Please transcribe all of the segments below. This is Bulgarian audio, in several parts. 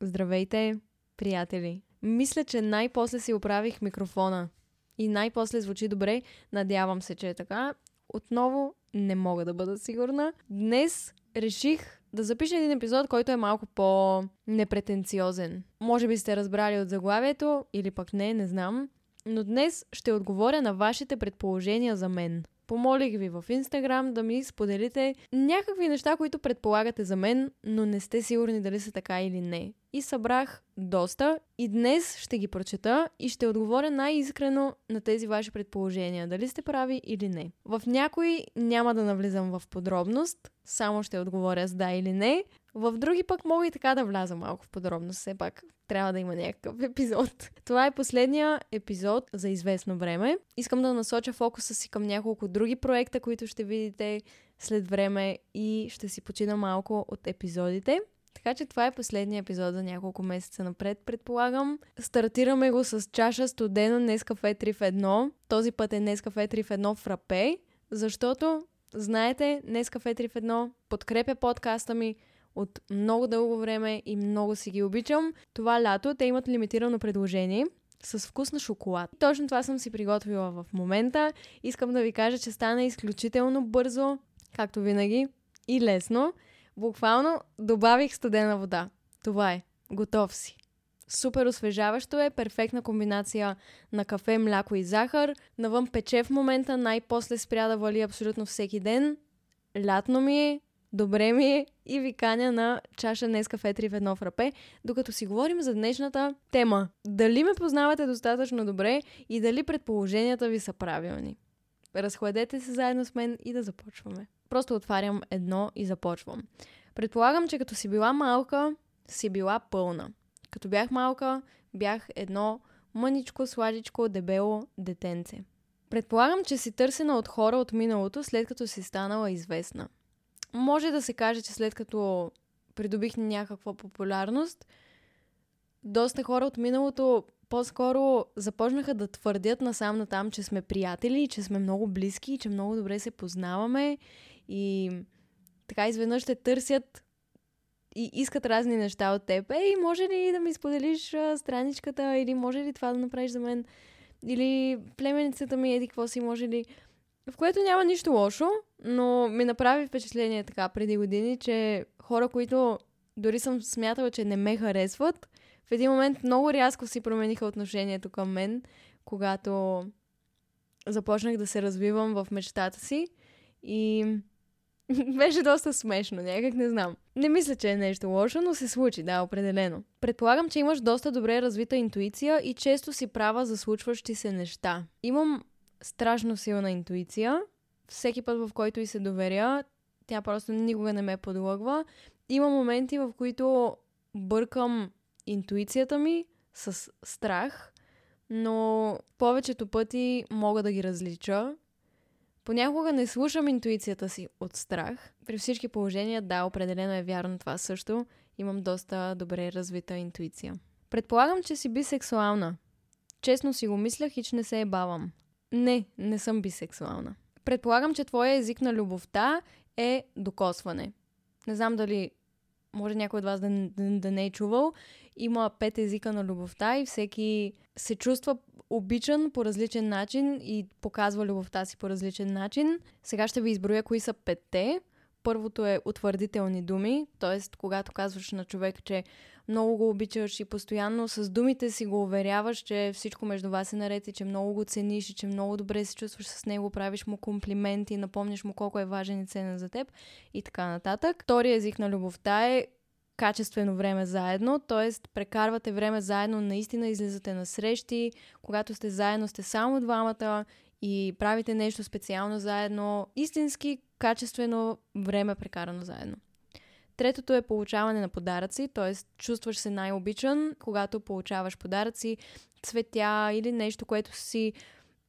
Здравейте, приятели! Мисля, че най-после си оправих микрофона и най-после звучи добре. Надявам се, че е така. Отново не мога да бъда сигурна. Днес реших да запиша един епизод, който е малко по-непретенциозен. Може би сте разбрали от заглавието, или пък не, не знам. Но днес ще отговоря на вашите предположения за мен. Помолих ви в Инстаграм да ми споделите някакви неща, които предполагате за мен, но не сте сигурни дали са така или не. И събрах доста и днес ще ги прочета и ще отговоря най-искрено на тези ваши предположения, дали сте прави или не. В някои няма да навлизам в подробност, само ще отговоря с да или не. В други пък мога и така да вляза малко в подробност, все пак трябва да има някакъв епизод. Това е последния епизод за известно време. Искам да насоча фокуса си към няколко други проекта, които ще видите след време и ще си почина малко от епизодите. Така че това е последния епизод за няколко месеца напред, предполагам. Стартираме го с чаша студено Нескафе 3 в 1. Този път е Нескафе 3 в 1 фрапе, защото, знаете, Нескафе 3 в 1 подкрепя подкаста ми, от много дълго време и много си ги обичам. Това лято те имат лимитирано предложение с вкус на шоколад. Точно това съм си приготвила в момента. Искам да ви кажа, че стана изключително бързо, както винаги, и лесно. Буквално добавих студена вода. Това е. Готов си. Супер освежаващо е, перфектна комбинация на кафе, мляко и захар. Навън пече в момента, най-после спря да вали абсолютно всеки ден. Лятно ми е, добре ми е и ви каня на чаша днес кафе 3 в едно фрапе, докато си говорим за днешната тема. Дали ме познавате достатъчно добре и дали предположенията ви са правилни? Разхладете се заедно с мен и да започваме. Просто отварям едно и започвам. Предполагам, че като си била малка, си била пълна. Като бях малка, бях едно мъничко, сладичко, дебело детенце. Предполагам, че си търсена от хора от миналото, след като си станала известна. Може да се каже, че след като придобих някаква популярност, доста хора от миналото по-скоро започнаха да твърдят насам натам, че сме приятели, че сме много близки, и че много добре се познаваме и така изведнъж ще търсят и искат разни неща от теб. Ей, може ли да ми споделиш а, страничката или може ли това да направиш за мен? Или племеницата ми еди какво си, може ли... В което няма нищо лошо, но ми направи впечатление така преди години, че хора, които дори съм смятала, че не ме харесват, в един момент много рязко си промениха отношението към мен, когато започнах да се развивам в мечтата си и беше доста смешно, някак не знам. Не мисля, че е нещо лошо, но се случи, да, определено. Предполагам, че имаш доста добре развита интуиция и често си права за случващи се неща. Имам страшно силна интуиция. Всеки път, в който и се доверя, тя просто никога не ме подлъгва. Има моменти, в които бъркам интуицията ми с страх, но повечето пъти мога да ги различа. Понякога не слушам интуицията си от страх. При всички положения, да, определено е вярно това също. Имам доста добре развита интуиция. Предполагам, че си бисексуална. Честно си го мислях и че не се ебавам. Не, не съм бисексуална. Предполагам, че твоя език на любовта е докосване. Не знам дали може някой от вас да, да, да не е чувал. Има пет езика на любовта и всеки се чувства обичан по различен начин и показва любовта си по различен начин. Сега ще ви изброя кои са петте. Първото е утвърдителни думи, т.е. когато казваш на човек, че много го обичаш и постоянно с думите си го уверяваш, че всичко между вас е наред и че много го цениш и че много добре се чувстваш с него, правиш му комплименти, напомняш му колко е важен и ценен за теб и така нататък. Втория език на любовта е качествено време заедно, т.е. прекарвате време заедно, наистина излизате на срещи, когато сте заедно, сте само двамата и правите нещо специално заедно, истински качествено време прекарано заедно. Третото е получаване на подаръци, т.е. чувстваш се най-обичан, когато получаваш подаръци, цветя или нещо, което си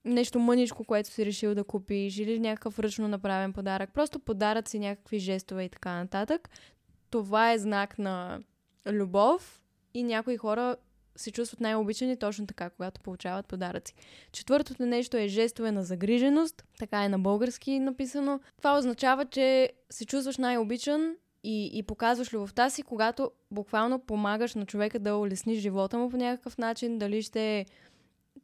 нещо мъничко, което си решил да купиш или някакъв ръчно направен подарък. Просто подаръци, някакви жестове и така нататък това е знак на любов и някои хора се чувстват най-обичани точно така, когато получават подаръци. Четвъртото нещо е жестове на загриженост, така е на български написано. Това означава, че се чувстваш най-обичан и, и показваш любовта си, когато буквално помагаш на човека да улесни живота му по някакъв начин, дали ще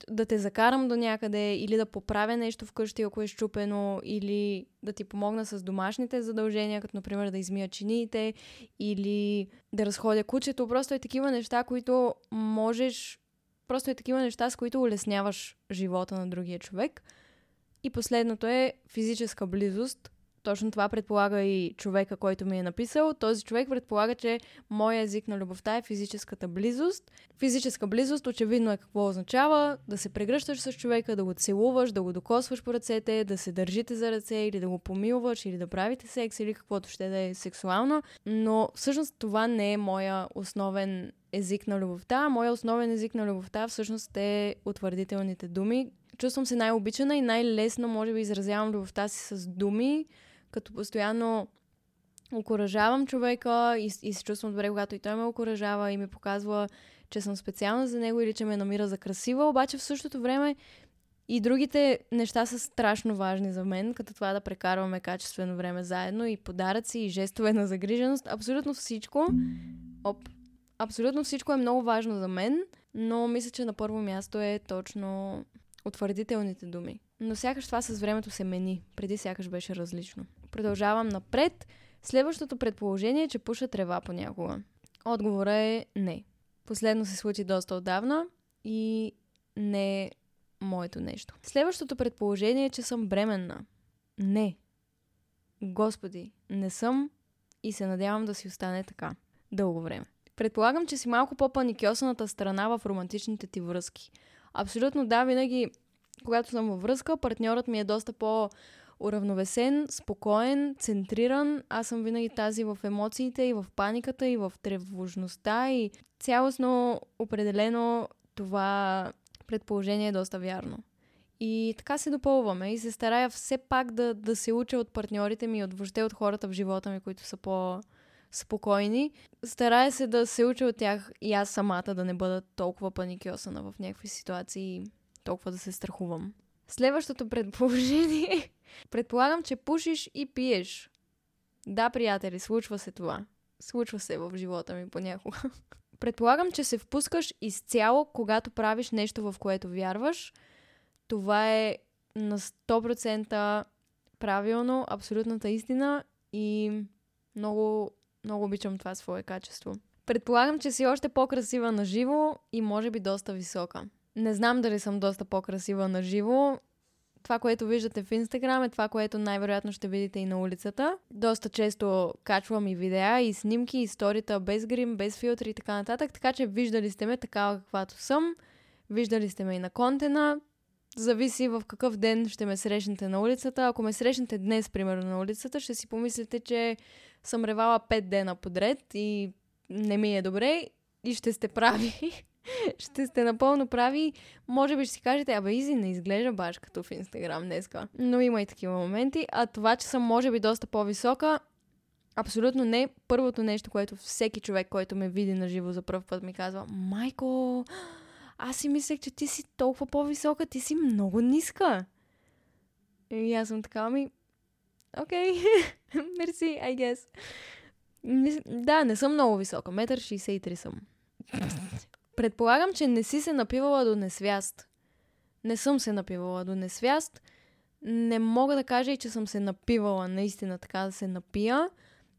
да те закарам до някъде или да поправя нещо вкъщи, ако е щупено, или да ти помогна с домашните задължения, като например да измия чиниите или да разходя кучето. Просто е такива неща, които можеш Просто е такива неща, с които улесняваш живота на другия човек. И последното е физическа близост. Точно това предполага и човека, който ми е написал. Този човек предполага, че моя език на любовта е физическата близост. Физическа близост очевидно е какво означава да се прегръщаш с човека, да го целуваш, да го докосваш по ръцете, да се държите за ръце или да го помилваш или да правите секс или каквото ще да е сексуално. Но всъщност това не е моя основен език на любовта. Моя основен език на любовта всъщност е утвърдителните думи. Чувствам се най-обичана и най-лесно може би изразявам любовта си с думи, като постоянно окоръжавам човека и, и се чувствам добре, когато и той ме окоръжава и ми показва, че съм специална за него или че ме намира за красива, обаче в същото време и другите неща са страшно важни за мен, като това да прекарваме качествено време заедно и подаръци, и жестове на загриженост. Абсолютно всичко. Оп, абсолютно всичко е много важно за мен, но мисля, че на първо място е точно утвърдителните думи. Но сякаш това с времето се мени. Преди сякаш беше различно. Продължавам напред. Следващото предположение е, че пуша трева понякога. Отговора е не. Последно се случи доста отдавна и не е моето нещо. Следващото предположение е, че съм бременна. Не. Господи, не съм и се надявам да си остане така. Дълго време. Предполагам, че си малко по-паникьосаната страна в романтичните ти връзки. Абсолютно да, винаги, когато съм във връзка, партньорът ми е доста по- уравновесен, спокоен, центриран. Аз съм винаги тази в емоциите и в паниката и в тревожността и цялостно определено това предположение е доста вярно. И така се допълваме и се старая все пак да, да се уча от партньорите ми и от въобще от хората в живота ми, които са по спокойни. Старая се да се уча от тях и аз самата да не бъда толкова паникьосана в някакви ситуации и толкова да се страхувам. Следващото предположение. Предполагам, че пушиш и пиеш. Да, приятели, случва се това. Случва се в живота ми понякога. Предполагам, че се впускаш изцяло, когато правиш нещо, в което вярваш. Това е на 100% правилно, абсолютната истина и много много обичам това свое качество. Предполагам, че си още по-красива на живо и може би доста висока. Не знам дали съм доста по-красива на живо. Това, което виждате в Инстаграм е това, което най-вероятно ще видите и на улицата. Доста често качвам и видеа, и снимки, и историта без грим, без филтри и така нататък. Така че виждали сте ме такава каквато съм. Виждали сте ме и на контена. Зависи в какъв ден ще ме срещнете на улицата. Ако ме срещнете днес, примерно, на улицата, ще си помислите, че съм ревала 5 дена подред и не ми е добре и ще сте прави. ще сте напълно прави. Може би ще си кажете, абе Изи не изглежда баш като в Инстаграм днеска. Но има и такива моменти. А това, че съм може би доста по-висока, абсолютно не. Първото нещо, което всеки човек, който ме види на живо за първ път ми казва, майко, аз си мислех, че ти си толкова по-висока, ти си много ниска. И аз съм така, ми, окей, мерси, I guess. Да, не съм много висока, метър 63 съм. Предполагам, че не си се напивала до несвяст. Не съм се напивала до несвяст. Не мога да кажа и, че съм се напивала наистина така да се напия.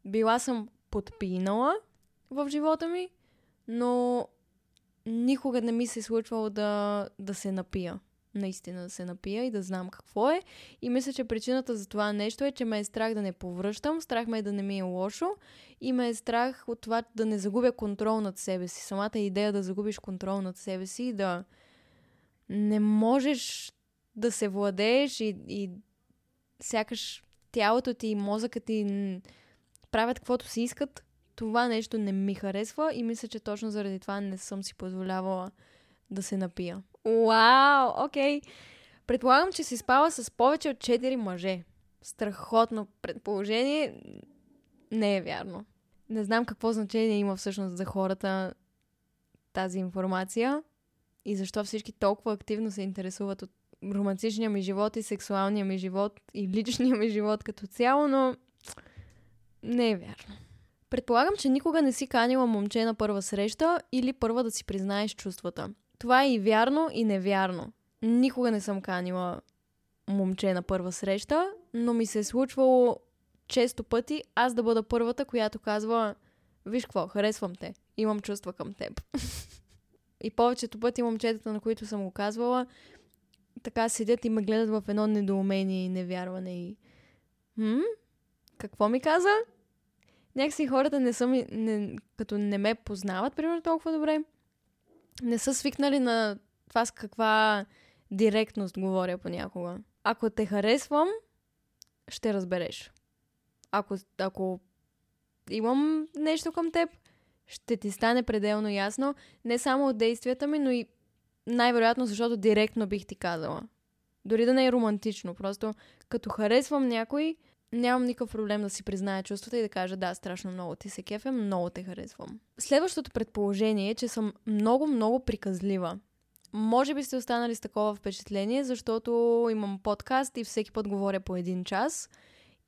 Била съм подпинала в живота ми, но никога не ми се е случвало да, да се напия. Наистина да се напия и да знам какво е. И мисля, че причината за това нещо е, че ме е страх да не повръщам, страх ме е да не ми е лошо и ме е страх от това да не загубя контрол над себе си. Самата идея да загубиш контрол над себе си и да не можеш да се владееш и, и сякаш тялото ти и мозъкът ти правят каквото си искат, това нещо не ми харесва и мисля, че точно заради това не съм си позволявала да се напия. Вау, окей. Okay. Предполагам, че си спала с повече от 4 мъже. Страхотно предположение. Не е вярно. Не знам какво значение има всъщност за хората тази информация и защо всички толкова активно се интересуват от романтичния ми живот и сексуалния ми живот и личния ми живот като цяло, но не е вярно. Предполагам, че никога не си канила момче на първа среща или първа да си признаеш чувствата. Това е и вярно, и невярно. Никога не съм канила момче на първа среща, но ми се е случвало често пъти аз да бъда първата, която казва Виж какво, харесвам те, имам чувства към теб. и повечето пъти момчетата, на които съм го казвала, така седят и ме гледат в едно недоумение и невярване и... Хм? Какво ми каза? Някакси хората не са ми... Не, като не ме познават, примерно, толкова добре, не са свикнали на това с каква директност говоря понякога. Ако те харесвам, ще разбереш. Ако, ако имам нещо към теб, ще ти стане пределно ясно, не само от действията ми, но и най-вероятно, защото директно бих ти казала. Дори да не е романтично, просто като харесвам някой, нямам никакъв проблем да си призная чувствата и да кажа да, страшно много ти се кефе, много те харесвам. Следващото предположение е, че съм много, много приказлива. Може би сте останали с такова впечатление, защото имам подкаст и всеки път говоря по един час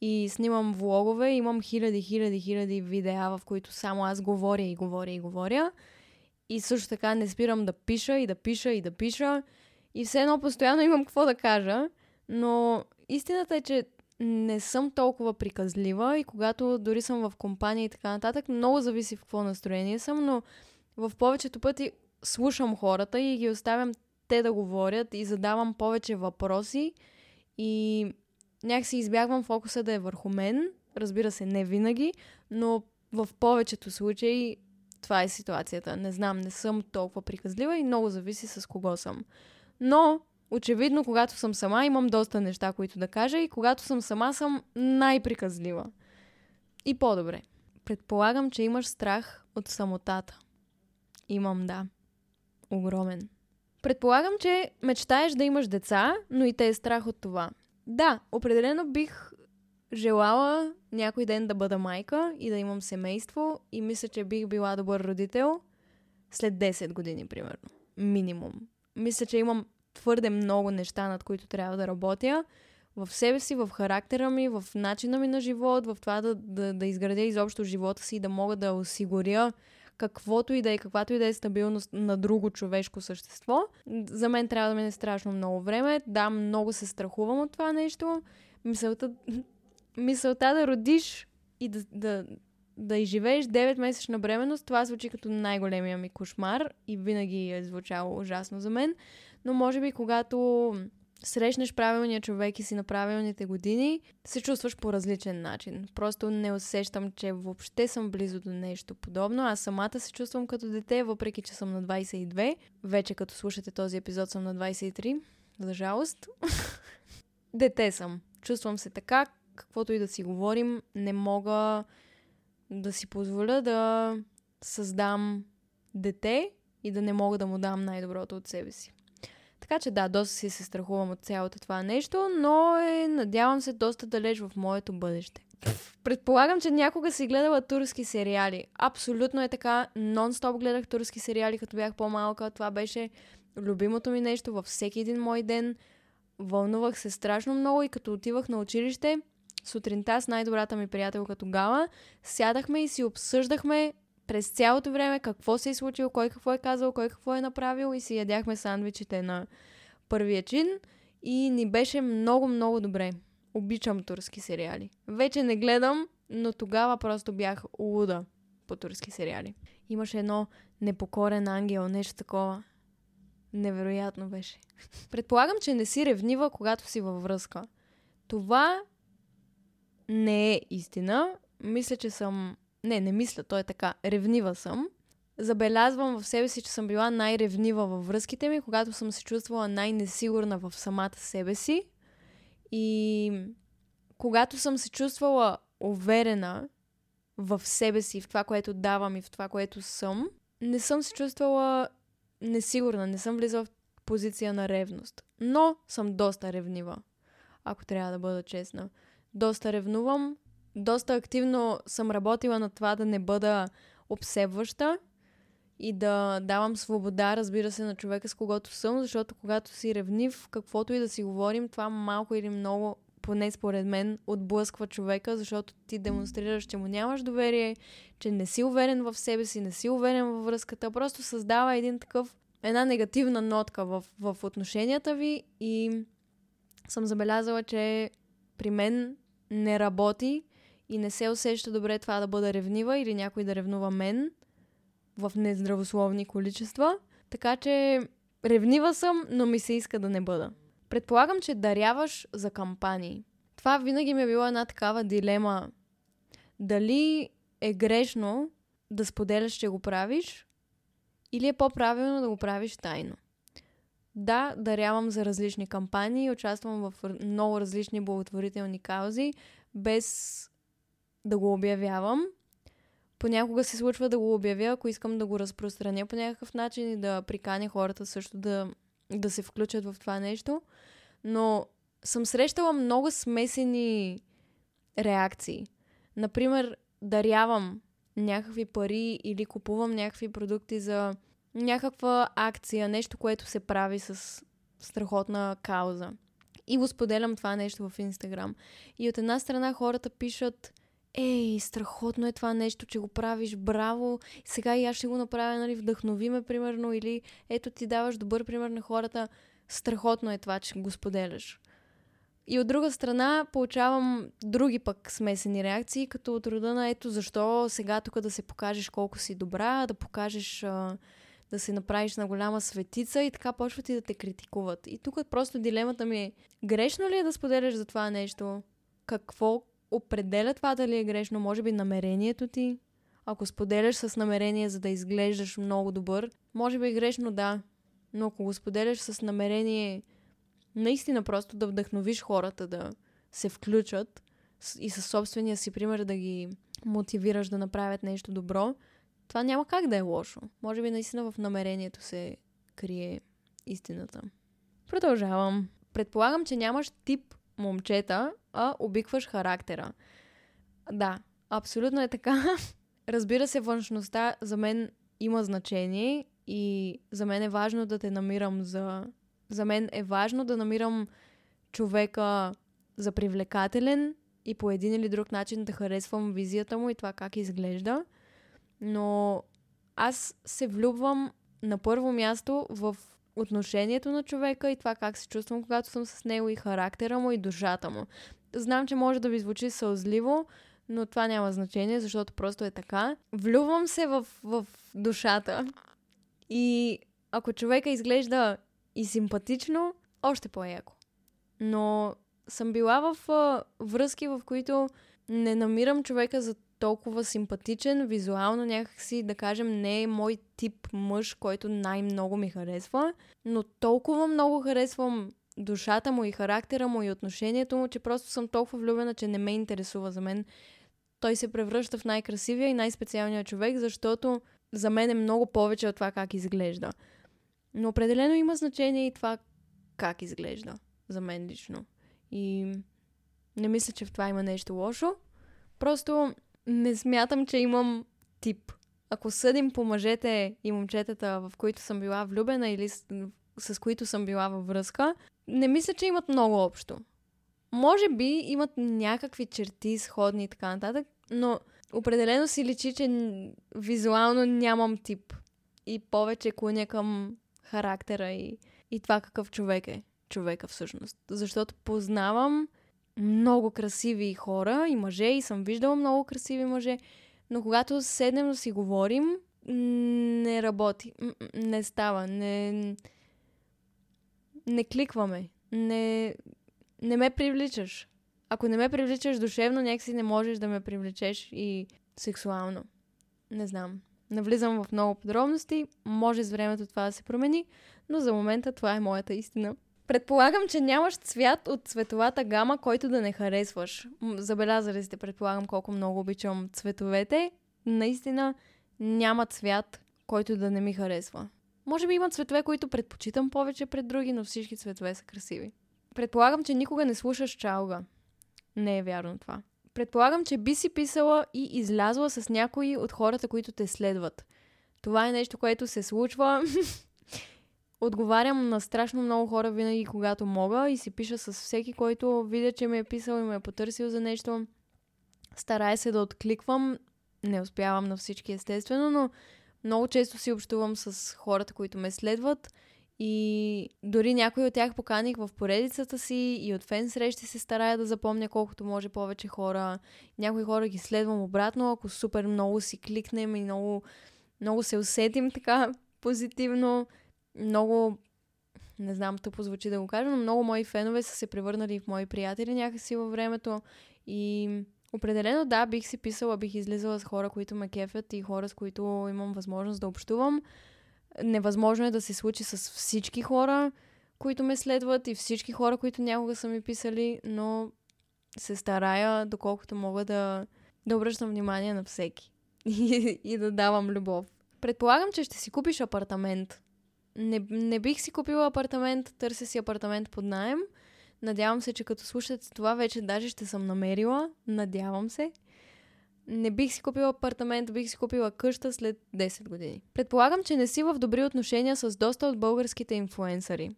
и снимам влогове, имам хиляди, хиляди, хиляди видеа, в които само аз говоря и говоря и говоря. И също така не спирам да пиша и да пиша и да пиша. И все едно постоянно имам какво да кажа. Но истината е, че не съм толкова приказлива и когато дори съм в компания и така нататък, много зависи в какво настроение съм, но в повечето пъти слушам хората и ги оставям те да говорят и задавам повече въпроси и някакси избягвам фокуса да е върху мен. Разбира се, не винаги, но в повечето случаи това е ситуацията. Не знам, не съм толкова приказлива и много зависи с кого съм. Но, очевидно, когато съм сама, имам доста неща, които да кажа и когато съм сама, съм най-приказлива. И по-добре. Предполагам, че имаш страх от самотата. Имам, да. Огромен. Предполагам, че мечтаеш да имаш деца, но и те е страх от това. Да, определено бих желала някой ден да бъда майка и да имам семейство и мисля, че бих била добър родител след 10 години, примерно. Минимум. Мисля, че имам твърде много неща, над които трябва да работя в себе си, в характера ми, в начина ми на живот, в това да, да, да изградя изобщо живота си и да мога да осигуря каквото и да е, каквато и да е стабилност на друго човешко същество. За мен трябва да мине страшно много време. Да, много се страхувам от това нещо. Мисълта, мисълта да родиш и да, да, да изживееш 9-месечна бременност, това звучи като най-големия ми кошмар и винаги е звучало ужасно за мен. Но може би когато срещнеш правилния човек и си на правилните години, се чувстваш по различен начин. Просто не усещам, че въобще съм близо до нещо подобно. Аз самата се чувствам като дете, въпреки че съм на 22. Вече като слушате този епизод съм на 23. За жалост. дете съм. Чувствам се така, каквото и да си говорим, не мога да си позволя да създам дете и да не мога да му дам най-доброто от себе си. Така че да, доста си се страхувам от цялото това нещо, но е, надявам се, доста далеч в моето бъдеще. Предполагам, че някога си гледала турски сериали. Абсолютно е така. Нон-стоп гледах турски сериали, като бях по-малка. Това беше любимото ми нещо във всеки един мой ден. Вълнувах се страшно много и като отивах на училище, сутринта с най-добрата ми приятелка тогава, сядахме и си обсъждахме през цялото време какво се е случило, кой какво е казал, кой какво е направил и си ядяхме сандвичите на първия чин и ни беше много, много добре. Обичам турски сериали. Вече не гледам, но тогава просто бях луда по турски сериали. Имаше едно непокорен ангел, нещо такова. Невероятно беше. Предполагам, че не си ревнива, когато си във връзка. Това не е истина. Мисля, че съм не, не мисля, то е така. Ревнива съм. Забелязвам в себе си, че съм била най-ревнива във връзките ми, когато съм се чувствала най-несигурна в самата себе си. И когато съм се чувствала уверена в себе си, в това, което давам и в това, което съм, не съм се чувствала несигурна, не съм влизала в позиция на ревност. Но съм доста ревнива, ако трябва да бъда честна. Доста ревнувам, доста активно съм работила на това да не бъда обсебваща и да давам свобода, разбира се, на човека с когото съм, защото когато си ревнив, каквото и да си говорим, това малко или много поне според мен, отблъсква човека, защото ти демонстрираш, че му нямаш доверие, че не си уверен в себе си, не си уверен във връзката. Просто създава един такъв, една негативна нотка в, в отношенията ви и съм забелязала, че при мен не работи и не се усеща добре това да бъда ревнива или някой да ревнува мен в нездравословни количества. Така че ревнива съм, но ми се иска да не бъда. Предполагам, че даряваш за кампании. Това винаги ми е била една такава дилема. Дали е грешно да споделяш, че го правиш, или е по-правилно да го правиш тайно. Да, дарявам за различни кампании, участвам в много различни благотворителни каузи, без да го обявявам. Понякога се случва да го обявя, ако искам да го разпространя по някакъв начин и да приканя хората също да, да се включат в това нещо. Но съм срещала много смесени реакции. Например, дарявам някакви пари или купувам някакви продукти за някаква акция, нещо, което се прави с страхотна кауза. И го споделям това нещо в Инстаграм. И от една страна хората пишат Ей, страхотно е това нещо, че го правиш, браво, сега и аз ще го направя, нали, вдъхнови ме, примерно, или ето ти даваш добър пример на хората, страхотно е това, че го споделяш. И от друга страна получавам други пък смесени реакции, като от рода на ето защо сега тук да се покажеш колко си добра, да покажеш да се направиш на голяма светица и така почват и да те критикуват. И тук просто дилемата ми е, грешно ли е да споделяш за това нещо? Какво определя това дали е грешно? Може би намерението ти? Ако споделяш с намерение, за да изглеждаш много добър, може би е грешно, да. Но ако го споделяш с намерение наистина просто да вдъхновиш хората да се включат и със собствения си пример да ги мотивираш да направят нещо добро, това няма как да е лошо. Може би наистина в намерението се крие истината. Продължавам. Предполагам, че нямаш тип момчета, а обикваш характера. Да, абсолютно е така. Разбира се, външността за мен има значение и за мен е важно да те намирам за... За мен е важно да намирам човека за привлекателен и по един или друг начин да харесвам визията му и това как изглежда. Но аз се влюбвам на първо място в отношението на човека и това как се чувствам, когато съм с него и характера му и душата му. Знам, че може да ви звучи сълзливо, но това няма значение, защото просто е така. Влюбвам се в, в душата и ако човека изглежда и симпатично, още по-яко. Но съм била в а, връзки, в които не намирам човека за толкова симпатичен, визуално някакси, да кажем, не е мой тип мъж, който най-много ми харесва, но толкова много харесвам душата му и характера му и отношението му, че просто съм толкова влюбена, че не ме интересува за мен. Той се превръща в най-красивия и най-специалния човек, защото за мен е много повече от това как изглежда. Но определено има значение и това как изглежда. За мен лично. И не мисля, че в това има нещо лошо. Просто не смятам, че имам тип. Ако съдим по мъжете и момчетата, в които съм била влюбена или с, с които съм била във връзка, не мисля, че имат много общо. Може би имат някакви черти, сходни и така нататък, но определено си личи, че визуално нямам тип. И повече клоня към характера и, и това какъв човек е човека всъщност. Защото познавам много красиви хора и мъже и съм виждала много красиви мъже, но когато седнем да си говорим, не работи, не става, не, не кликваме, не, не ме привличаш. Ако не ме привличаш душевно, някакси не можеш да ме привлечеш и сексуално. Не знам. Навлизам в много подробности, може с времето това да се промени, но за момента това е моята истина. Предполагам, че нямаш цвят от цветовата гама, който да не харесваш. Забелязали сте, предполагам, колко много обичам цветовете. Наистина няма цвят, който да не ми харесва. Може би има цветове, които предпочитам повече пред други, но всички цветове са красиви. Предполагам, че никога не слушаш чалга. Не е вярно това. Предполагам, че би си писала и излязла с някои от хората, които те следват. Това е нещо, което се случва Отговарям на страшно много хора винаги, когато мога и си пиша с всеки, който видя, че ме е писал и ме е потърсил за нещо. Старая се да откликвам. Не успявам на всички, естествено, но много често си общувам с хората, които ме следват. И дори някой от тях поканих в поредицата си и от фен срещи се старая да запомня колкото може повече хора. Някои хора ги следвам обратно, ако супер много си кликнем и много, много се усетим така позитивно. Много, не знам, тъпо звучи да го кажа, но много мои фенове са се превърнали в мои приятели някакси във времето. И определено да, бих си писала, бих излизала с хора, които ме кефят и хора, с които имам възможност да общувам. Невъзможно е да се случи с всички хора, които ме следват и всички хора, които някога са ми писали, но се старая, доколкото мога да, да обръщам внимание на всеки и, и да давам любов. Предполагам, че ще си купиш апартамент. Не, не бих си купила апартамент, търся си апартамент под найем. Надявам се, че като слушате това, вече даже ще съм намерила. Надявам се не бих си купила апартамент, бих си купила къща след 10 години. Предполагам, че не си в добри отношения с доста от българските инфуенсъри.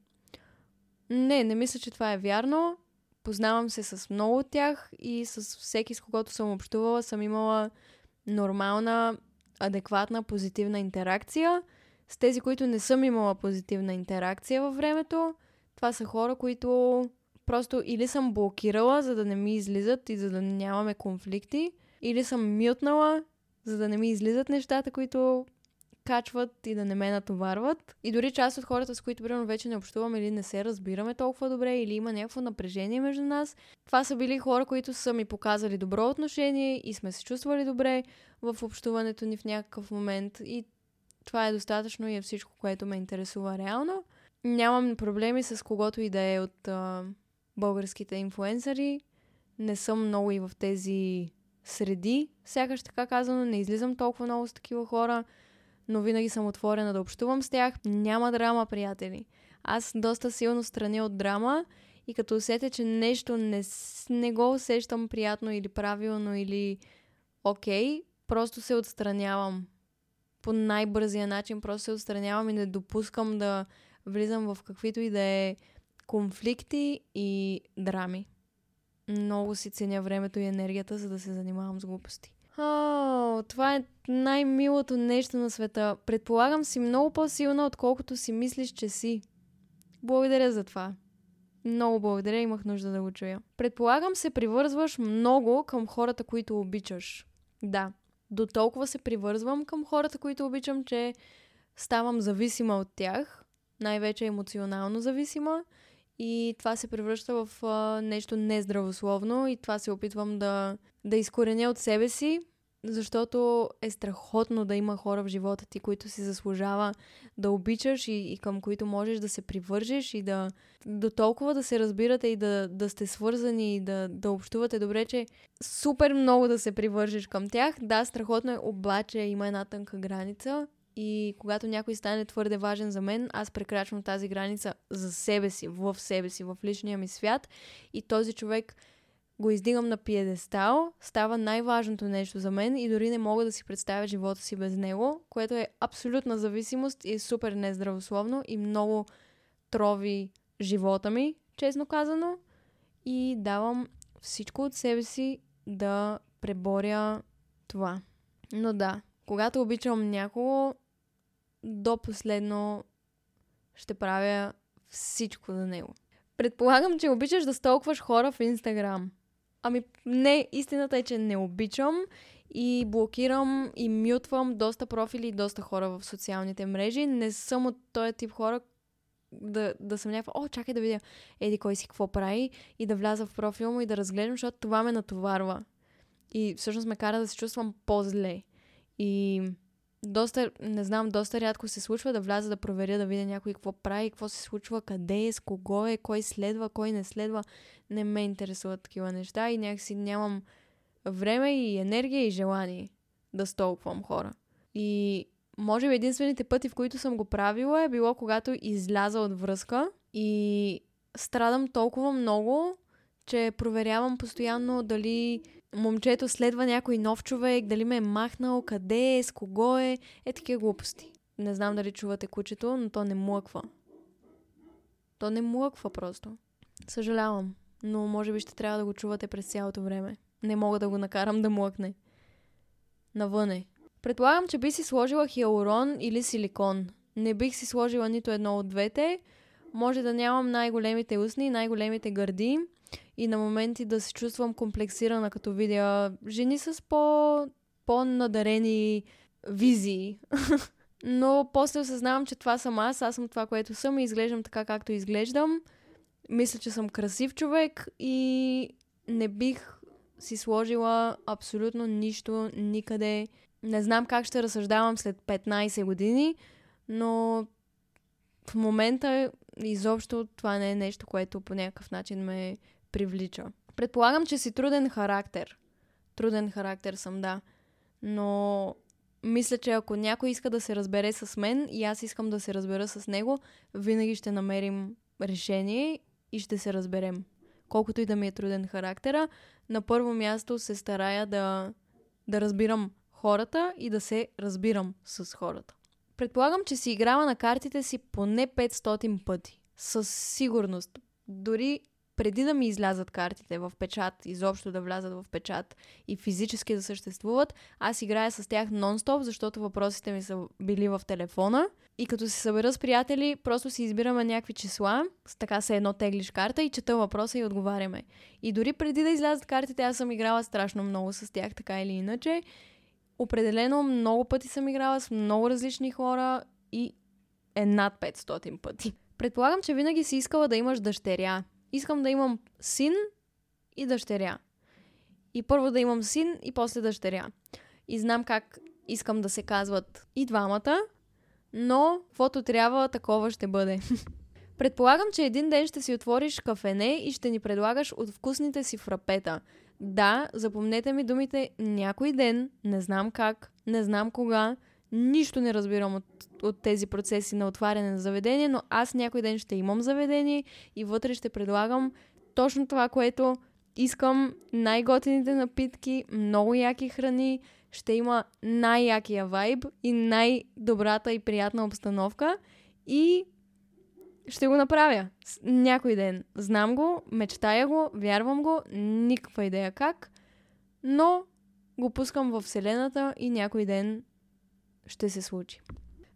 Не, не мисля, че това е вярно. Познавам се с много от тях и с всеки, с когото съм общувала, съм имала нормална, адекватна, позитивна интеракция. С тези, които не съм имала позитивна интеракция във времето, това са хора, които просто или съм блокирала, за да не ми излизат и за да нямаме конфликти, или съм мютнала, за да не ми излизат нещата, които качват и да не ме натоварват. И дори част от хората, с които примерно вече не общуваме или не се разбираме толкова добре, или има някакво напрежение между нас, това са били хора, които са ми показали добро отношение и сме се чувствали добре в общуването ни в някакъв момент. И това е достатъчно и е всичко, което ме интересува реално. Нямам проблеми с когото и да е от а, българските инфуенсъри. Не съм много и в тези среди, сякаш така казано, не излизам толкова много с такива хора, но винаги съм отворена да общувам с тях. Няма драма, приятели. Аз доста силно страня от драма и като усетя, че нещо не, не го усещам приятно или правилно или окей, okay, просто се отстранявам. По най-бързия начин просто се отстранявам и не допускам да влизам в каквито и да е конфликти и драми. Много си ценя времето и енергията, за да се занимавам с глупости. О, това е най-милото нещо на света. Предполагам си много по-силна, отколкото си мислиш, че си. Благодаря за това. Много благодаря, имах нужда да го чуя. Предполагам се привързваш много към хората, които обичаш. Да, до толкова се привързвам към хората, които обичам, че ставам зависима от тях, най-вече емоционално зависима. И това се превръща в а, нещо нездравословно и това се опитвам да, да изкореня от себе си, защото е страхотно да има хора в живота ти, които си заслужава да обичаш и, и към които можеш да се привържеш и да до толкова да се разбирате и да, да сте свързани и да, да общувате добре, че супер много да се привържеш към тях. Да, страхотно е, обаче има една тънка граница и когато някой стане твърде важен за мен, аз прекрачвам тази граница за себе си, в себе си, в личния ми свят. И този човек го издигам на пиедестал, става най-важното нещо за мен и дори не мога да си представя живота си без него, което е абсолютна зависимост и е супер нездравословно и много трови живота ми, честно казано. И давам всичко от себе си да преборя това. Но да, когато обичам някого, до последно ще правя всичко за него. Предполагам, че обичаш да столкваш хора в Инстаграм. Ами не, истината е, че не обичам и блокирам и мютвам доста профили и доста хора в социалните мрежи. Не съм от този тип хора, да, да съм някаква, о, чакай да видя еди кой си какво прави и да вляза в профил му и да разгледам, защото това ме натоварва. И всъщност ме кара да се чувствам по-зле. И доста, не знам, доста рядко се случва да вляза да проверя, да видя някой какво прави, какво се случва, къде е, с кого е, кой следва, кой не следва. Не ме интересуват такива неща и някакси нямам време и енергия и желание да столквам хора. И може би единствените пъти, в които съм го правила е било когато изляза от връзка и страдам толкова много, че проверявам постоянно дали момчето следва някой нов човек, дали ме е махнал, къде е, с кого е, е такива глупости. Не знам дали чувате кучето, но то не млъква. То не млъква просто. Съжалявам, но може би ще трябва да го чувате през цялото време. Не мога да го накарам да млъкне. Навън е. Предполагам, че би си сложила хиалурон или силикон. Не бих си сложила нито едно от двете. Може да нямам най-големите устни, най-големите гърди и на моменти да се чувствам комплексирана, като видя жени с по, по-надарени визии. Но после осъзнавам, че това съм аз, аз съм това, което съм и изглеждам така, както изглеждам. Мисля, че съм красив човек и не бих си сложила абсолютно нищо никъде. Не знам как ще разсъждавам след 15 години, но в момента изобщо това не е нещо, което по някакъв начин ме привлича. Предполагам, че си труден характер. Труден характер съм, да. Но мисля, че ако някой иска да се разбере с мен и аз искам да се разбера с него, винаги ще намерим решение и ще се разберем. Колкото и да ми е труден характера, на първо място се старая да, да разбирам хората и да се разбирам с хората. Предполагам, че си играла на картите си поне 500 пъти. Със сигурност. Дори преди да ми излязат картите в печат, изобщо да влязат в печат и физически да съществуват, аз играя с тях нон-стоп, защото въпросите ми са били в телефона. И като се събера с приятели, просто си избираме някакви числа, с така се едно теглиш карта и чета въпроса и отговаряме. И дори преди да излязат картите, аз съм играла страшно много с тях, така или иначе. Определено много пъти съм играла с много различни хора и е над 500 пъти. Предполагам, че винаги си искала да имаш дъщеря. Искам да имам син и дъщеря. И първо да имам син и после дъщеря. И знам как искам да се казват и двамата, но каквото трябва, такова ще бъде. Предполагам, че един ден ще си отвориш кафене и ще ни предлагаш от вкусните си фрапета. Да, запомнете ми думите някой ден, не знам как, не знам кога, нищо не разбирам от, от тези процеси на отваряне на заведение, но аз някой ден ще имам заведение и вътре ще предлагам точно това, което искам. Най-готените напитки, много яки храни, ще има най-якия вайб и най-добрата и приятна обстановка и ще го направя някой ден. Знам го, мечтая го, вярвам го, никаква идея как, но го пускам в Вселената и някой ден ще се случи.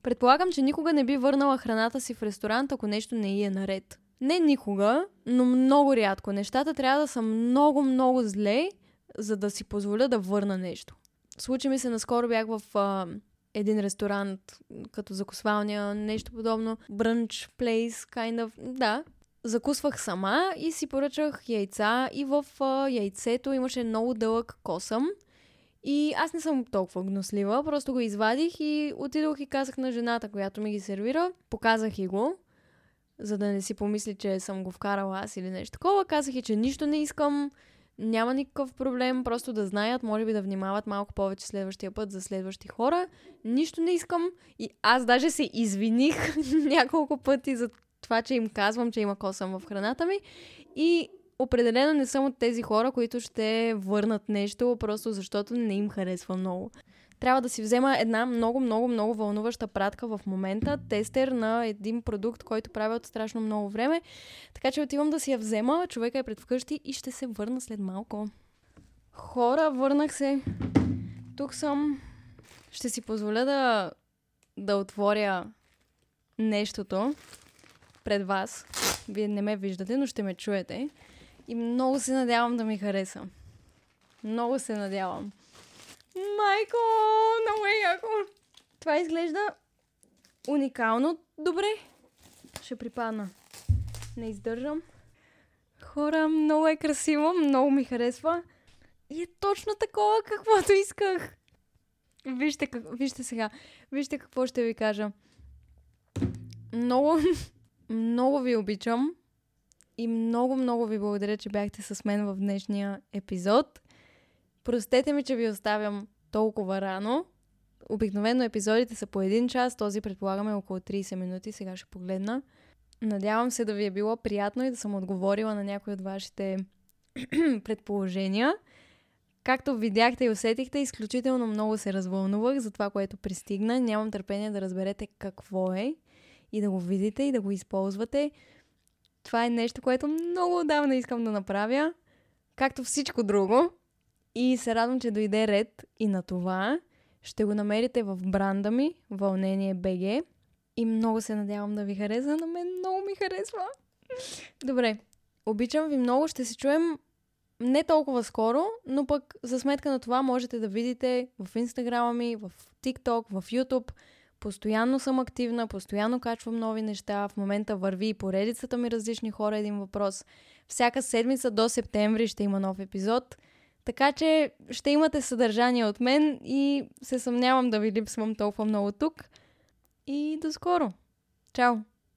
Предполагам, че никога не би върнала храната си в ресторант, ако нещо не й е наред. Не никога, но много рядко. Нещата трябва да са много, много зле, за да си позволя да върна нещо. Случи ми се, наскоро бях в а, един ресторант, като закусвалня, нещо подобно. Брънч, плейс, kind of. Да. Закусвах сама и си поръчах яйца и в а, яйцето имаше много дълъг косъм. И аз не съм толкова гнослива, просто го извадих и отидох и казах на жената, която ми ги сервира. Показах и го, за да не си помисли, че съм го вкарала аз или нещо такова. Казах и, че нищо не искам, няма никакъв проблем, просто да знаят, може би да внимават малко повече следващия път за следващи хора. Нищо не искам и аз даже се извиних няколко пъти за това, че им казвам, че има косъм в храната ми. И определено не съм от тези хора, които ще върнат нещо, просто защото не им харесва много. Трябва да си взема една много, много, много вълнуваща пратка в момента, тестер на един продукт, който правя от страшно много време. Така че отивам да си я взема, човека е пред вкъщи и ще се върна след малко. Хора, върнах се. Тук съм. Ще си позволя да, да отворя нещото пред вас. Вие не ме виждате, но ще ме чуете. И много се надявам да ми хареса. Много се надявам. Майко, много е яко. Това изглежда уникално добре. Ще припадна. Не издържам. Хора, много е красиво, много ми харесва. И е точно такова, каквото исках. Вижте, как... Вижте сега. Вижте какво ще ви кажа. Много, много ви обичам. И много, много ви благодаря, че бяхте с мен в днешния епизод. Простете ми, че ви оставям толкова рано. Обикновено епизодите са по един час, този предполагаме около 30 минути, сега ще погледна. Надявам се да ви е било приятно и да съм отговорила на някои от вашите предположения. Както видяхте и усетихте, изключително много се развълнувах за това, което пристигна. Нямам търпение да разберете какво е и да го видите и да го използвате. Това е нещо, което много отдавна искам да направя, както всичко друго. И се радвам, че дойде ред и на това. Ще го намерите в бранда ми, Вълнение БГ. И много се надявам да ви хареса. На мен много ми харесва. Добре. Обичам ви много. Ще се чуем не толкова скоро, но пък за сметка на това можете да видите в инстаграма ми, в TikTok, в YouTube. Постоянно съм активна, постоянно качвам нови неща. В момента върви и поредицата ми различни хора един въпрос. Всяка седмица до септември ще има нов епизод. Така че ще имате съдържание от мен и се съмнявам да ви липсвам толкова много тук. И до скоро! Чао!